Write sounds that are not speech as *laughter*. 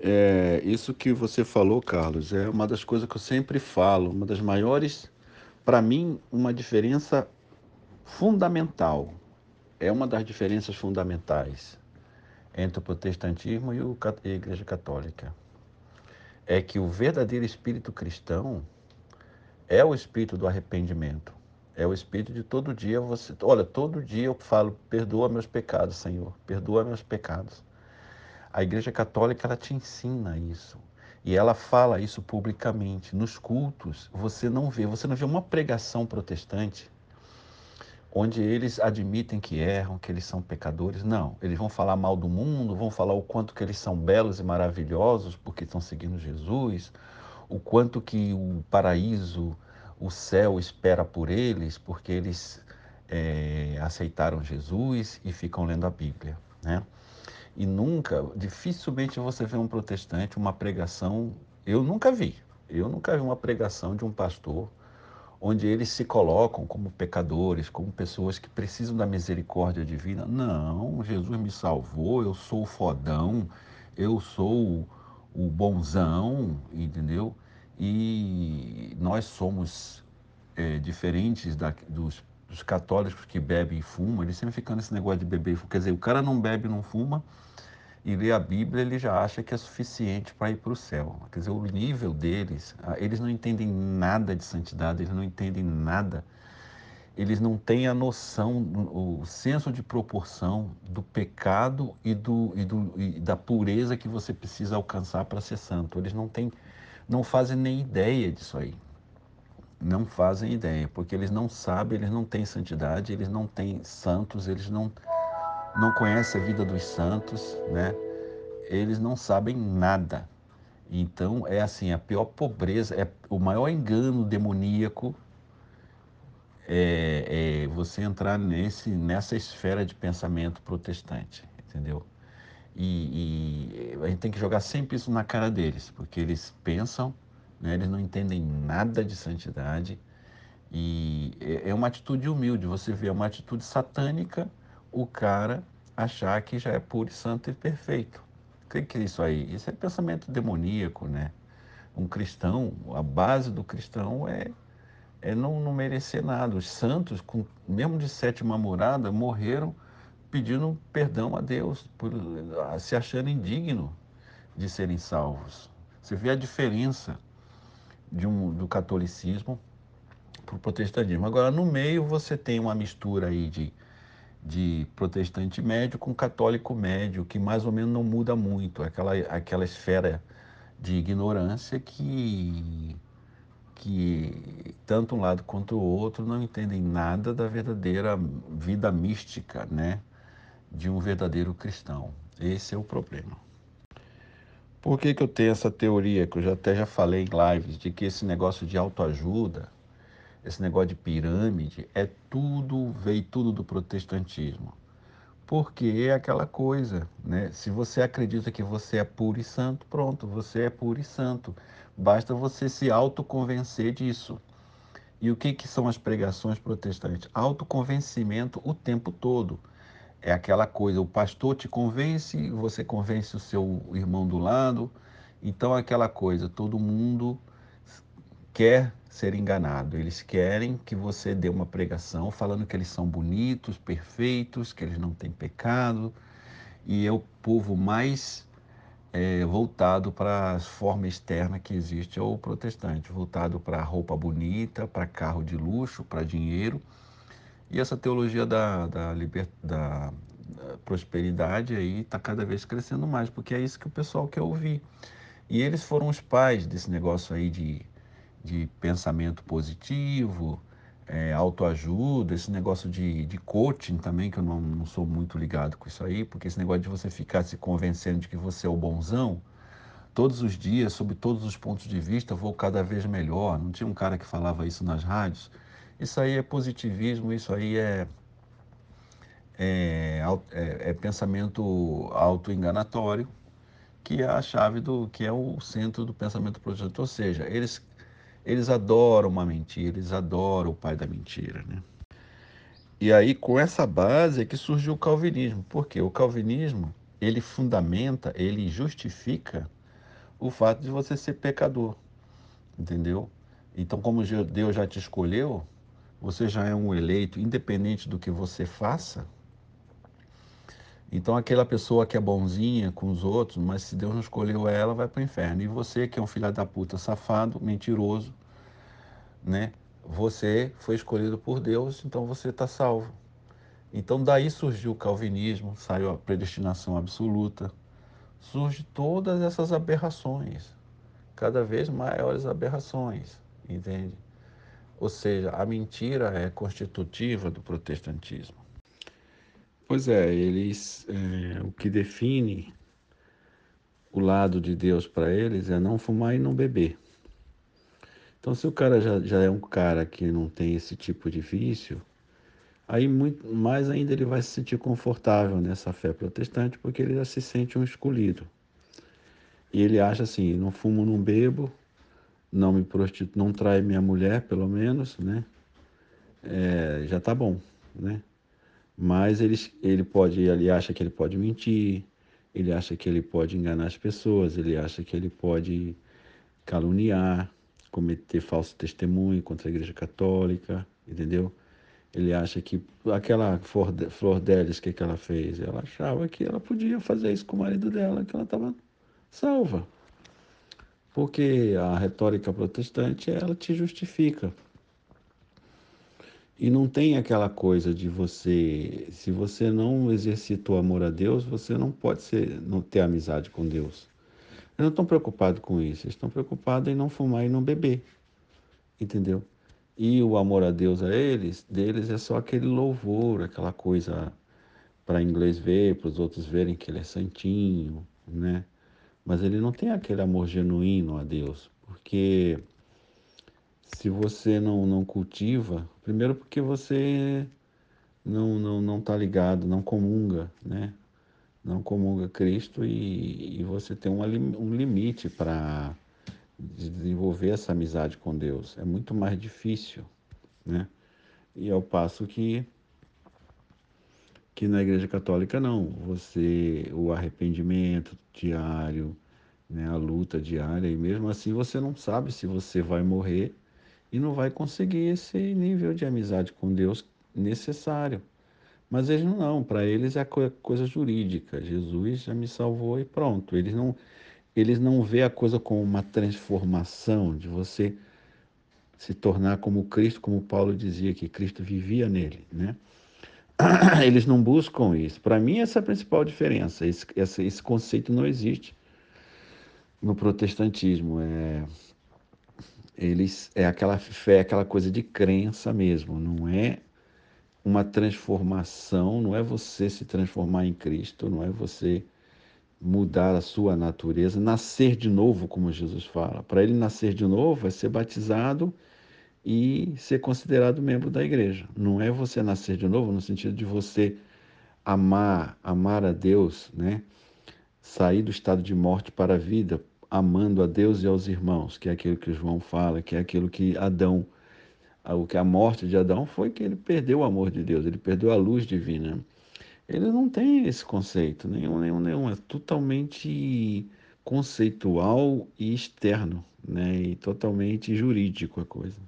É, isso que você falou, Carlos, é uma das coisas que eu sempre falo, uma das maiores, para mim, uma diferença fundamental. É uma das diferenças fundamentais entre o protestantismo e, a Igreja Católica. É que o verdadeiro espírito cristão é o espírito do arrependimento. É o espírito de todo dia você. Olha, todo dia eu falo: perdoa meus pecados, Senhor, perdoa meus pecados. A Igreja Católica ela te ensina isso. E ela fala isso publicamente. Nos cultos, você não vê, você não vê uma pregação protestante onde eles admitem que erram, que eles são pecadores. Não, eles vão falar mal do mundo, vão falar o quanto que eles são belos e maravilhosos porque estão seguindo Jesus, o quanto que o paraíso o céu espera por eles porque eles é, aceitaram Jesus e ficam lendo a Bíblia, né? E nunca, dificilmente você vê um protestante, uma pregação, eu nunca vi, eu nunca vi uma pregação de um pastor onde eles se colocam como pecadores, como pessoas que precisam da misericórdia divina. Não, Jesus me salvou, eu sou o fodão, eu sou o bonzão, entendeu? E nós somos é, diferentes da, dos, dos, católicos que bebem e fumam, eles sempre ficam nesse negócio de beber e fumar. Quer dizer, o cara não bebe, não fuma, e lê a Bíblia, ele já acha que é suficiente para ir para o céu. Quer dizer, o nível deles, eles não entendem nada de santidade, eles não entendem nada. Eles não têm a noção, o senso de proporção do pecado e, do, e, do, e da pureza que você precisa alcançar para ser santo. Eles não têm não fazem nem ideia disso aí. Não fazem ideia, porque eles não sabem, eles não têm santidade, eles não têm santos, eles não, não conhecem a vida dos santos, né? Eles não sabem nada. Então é assim, a pior pobreza, é o maior engano demoníaco é, é você entrar nesse, nessa esfera de pensamento protestante, entendeu? E, e, a gente tem que jogar sempre isso na cara deles, porque eles pensam, né, eles não entendem nada de santidade. E é, é uma atitude humilde. Você vê, é uma atitude satânica o cara achar que já é puro, santo e perfeito. O que, que é isso aí? Isso é pensamento demoníaco, né? Um cristão, a base do cristão é, é não, não merecer nada. Os santos, com, mesmo de sétima morada, morreram pedindo perdão a Deus, por se achando indigno de serem salvos. Você vê a diferença um, do catolicismo para o protestantismo. Agora, no meio, você tem uma mistura aí de, de protestante médio com católico médio, que mais ou menos não muda muito. Aquela, aquela esfera de ignorância que, que tanto um lado quanto o outro não entendem nada da verdadeira vida mística, né? de um verdadeiro cristão. Esse é o problema. Por que, que eu tenho essa teoria, que eu já até já falei em lives, de que esse negócio de autoajuda, esse negócio de pirâmide, é tudo, veio tudo do protestantismo. Porque é aquela coisa, né? Se você acredita que você é puro e santo, pronto, você é puro e santo. Basta você se autoconvencer disso. E o que, que são as pregações protestantes? Autoconvencimento o tempo todo é aquela coisa, o pastor te convence, você convence o seu irmão do lado. Então, é aquela coisa, todo mundo quer ser enganado. Eles querem que você dê uma pregação falando que eles são bonitos, perfeitos, que eles não têm pecado. E é o povo mais é, voltado para a forma externa que existe, é o protestante, voltado para roupa bonita, para carro de luxo, para dinheiro. E essa teologia da, da, liber, da, da prosperidade aí está cada vez crescendo mais, porque é isso que o pessoal quer ouvir. E eles foram os pais desse negócio aí de, de pensamento positivo, é, autoajuda, esse negócio de, de coaching também, que eu não, não sou muito ligado com isso aí, porque esse negócio de você ficar se convencendo de que você é o bonzão, todos os dias, sob todos os pontos de vista, vou cada vez melhor. Não tinha um cara que falava isso nas rádios? Isso aí é positivismo, isso aí é, é, é, é pensamento autoenganatório, que é a chave do que é o centro do pensamento protestante. Ou seja, eles, eles adoram uma mentira, eles adoram o pai da mentira. Né? E aí, com essa base é que surgiu o calvinismo. Por quê? O calvinismo, ele fundamenta, ele justifica o fato de você ser pecador, entendeu? Então, como Deus já te escolheu, você já é um eleito, independente do que você faça. Então, aquela pessoa que é bonzinha com os outros, mas se Deus não escolheu ela, vai para o inferno. E você, que é um filho da puta safado, mentiroso, né? Você foi escolhido por Deus, então você está salvo. Então, daí surgiu o calvinismo, saiu a predestinação absoluta, surge todas essas aberrações, cada vez maiores aberrações, entende? Ou seja, a mentira é constitutiva do protestantismo. Pois é, eles, é, o que define o lado de Deus para eles é não fumar e não beber. Então, se o cara já, já é um cara que não tem esse tipo de vício, aí muito mais ainda ele vai se sentir confortável nessa fé protestante, porque ele já se sente um escolhido. E ele acha assim: não fumo, não bebo, não me prostituo, não trai minha mulher, pelo menos, né? É, já tá bom, né? Mas ele, ele pode, ele acha que ele pode mentir, ele acha que ele pode enganar as pessoas, ele acha que ele pode caluniar, cometer falso testemunho contra a Igreja Católica, entendeu? Ele acha que aquela Flor Delis, que, que ela fez? Ela achava que ela podia fazer isso com o marido dela, que ela estava salva. Porque a retórica protestante, ela te justifica. E não tem aquela coisa de você, se você não exercita o amor a Deus, você não pode ser, não ter amizade com Deus. Eles não estão preocupados com isso, eles estão preocupados em não fumar e não beber. Entendeu? E o amor a Deus a eles, deles é só aquele louvor, aquela coisa para inglês ver, para os outros verem que ele é santinho, né? Mas ele não tem aquele amor genuíno a Deus, porque se você não, não cultiva, primeiro porque você não não não está ligado, não comunga, né? não comunga Cristo e, e você tem um, um limite para desenvolver essa amizade com Deus. É muito mais difícil, né? E ao passo que que na Igreja Católica não, você o arrependimento diário, né, a luta diária e mesmo assim você não sabe se você vai morrer e não vai conseguir esse nível de amizade com Deus necessário. Mas eles não, para eles é coisa jurídica. Jesus já me salvou e pronto. Eles não, eles não vê a coisa como uma transformação de você se tornar como Cristo, como Paulo dizia que Cristo vivia nele, né? *clears throat* Eles não buscam isso. Para mim essa é a principal diferença. Esse, esse, conceito não existe no protestantismo. É eles é aquela fé, aquela coisa de crença mesmo, não é uma transformação, não é você se transformar em Cristo, não é você mudar a sua natureza, nascer de novo, como Jesus fala. Para ele nascer de novo é ser batizado e ser considerado membro da igreja. Não é você nascer de novo no sentido de você amar, amar a Deus, né? Sair do estado de morte para a vida, amando a Deus e aos irmãos, que é aquilo que João fala, que é aquilo que Adão o que a morte de Adão foi que ele perdeu o amor de Deus, ele perdeu a luz divina. Ele não tem esse conceito, nenhum, nenhum, nenhum. É totalmente conceitual e externo, né? E totalmente jurídico a coisa.